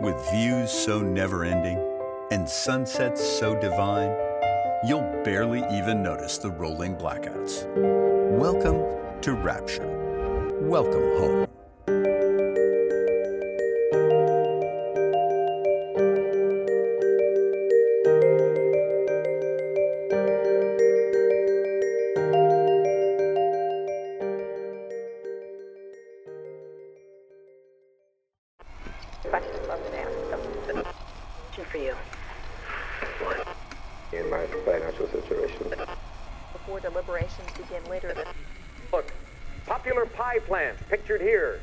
With views so never ending and sunsets so divine, you'll barely even notice the rolling blackouts. Welcome to Rapture. Welcome home. For you. in my financial situation. Before deliberations begin later this Look, popular pie plant pictured here.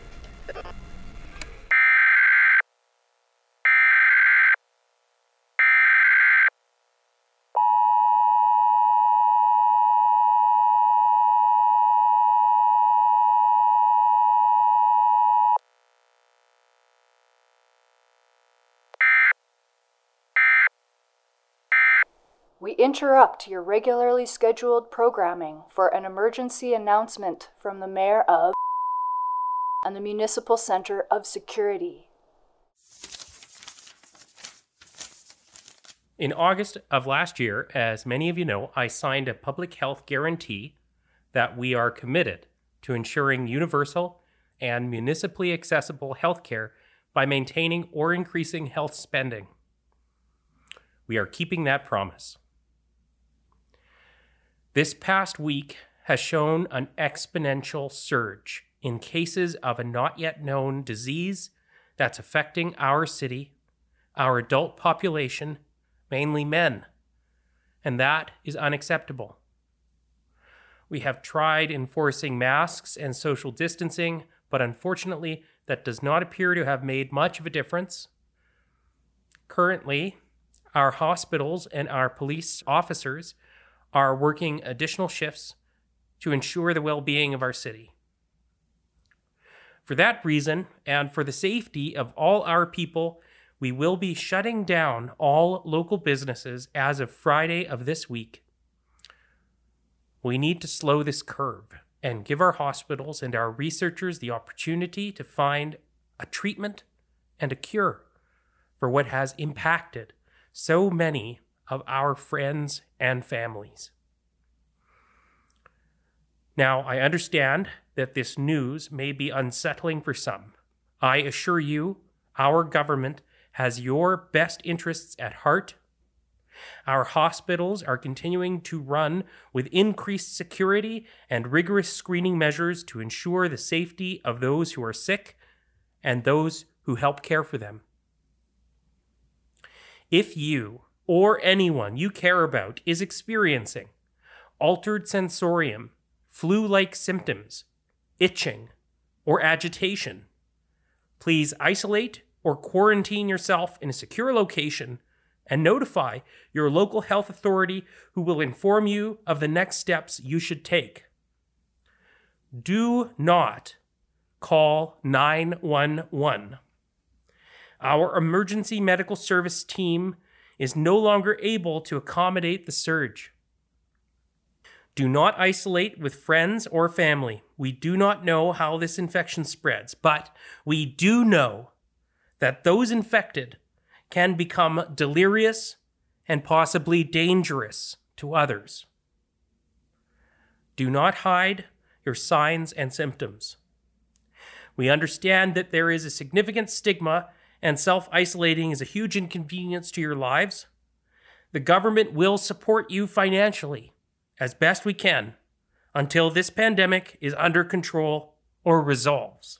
We interrupt your regularly scheduled programming for an emergency announcement from the Mayor of and the Municipal Center of Security. In August of last year, as many of you know, I signed a public health guarantee that we are committed to ensuring universal and municipally accessible healthcare by maintaining or increasing health spending. We are keeping that promise. This past week has shown an exponential surge in cases of a not yet known disease that's affecting our city, our adult population, mainly men, and that is unacceptable. We have tried enforcing masks and social distancing, but unfortunately, that does not appear to have made much of a difference. Currently, our hospitals and our police officers are working additional shifts to ensure the well being of our city. For that reason, and for the safety of all our people, we will be shutting down all local businesses as of Friday of this week. We need to slow this curve and give our hospitals and our researchers the opportunity to find a treatment and a cure for what has impacted so many of our friends and families. Now, I understand that this news may be unsettling for some. I assure you, our government has your best interests at heart. Our hospitals are continuing to run with increased security and rigorous screening measures to ensure the safety of those who are sick and those who help care for them. If you or anyone you care about is experiencing altered sensorium, flu like symptoms, itching, or agitation, please isolate or quarantine yourself in a secure location and notify your local health authority who will inform you of the next steps you should take. Do not call 911. Our emergency medical service team is no longer able to accommodate the surge. Do not isolate with friends or family. We do not know how this infection spreads, but we do know that those infected can become delirious and possibly dangerous to others. Do not hide your signs and symptoms. We understand that there is a significant stigma and self isolating is a huge inconvenience to your lives. The government will support you financially as best we can until this pandemic is under control or resolves.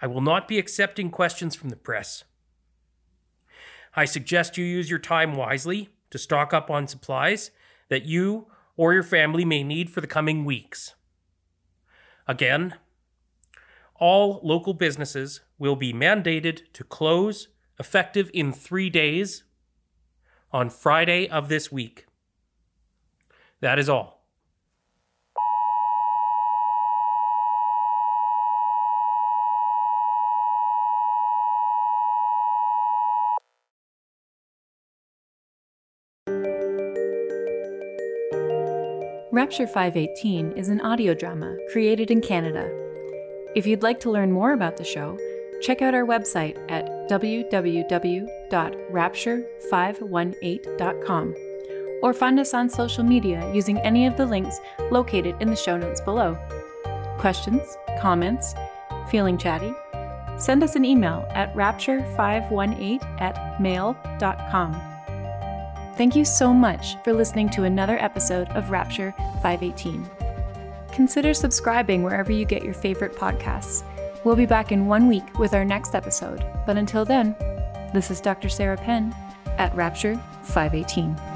I will not be accepting questions from the press. I suggest you use your time wisely to stock up on supplies that you or your family may need for the coming weeks. Again, all local businesses will be mandated to close effective in three days on Friday of this week. That is all. Rapture 518 is an audio drama created in Canada. If you'd like to learn more about the show, check out our website at www.rapture518.com or find us on social media using any of the links located in the show notes below. Questions, comments, feeling chatty? Send us an email at rapture518 at mail.com. Thank you so much for listening to another episode of Rapture 518. Consider subscribing wherever you get your favorite podcasts. We'll be back in one week with our next episode, but until then, this is Dr. Sarah Penn at Rapture 518.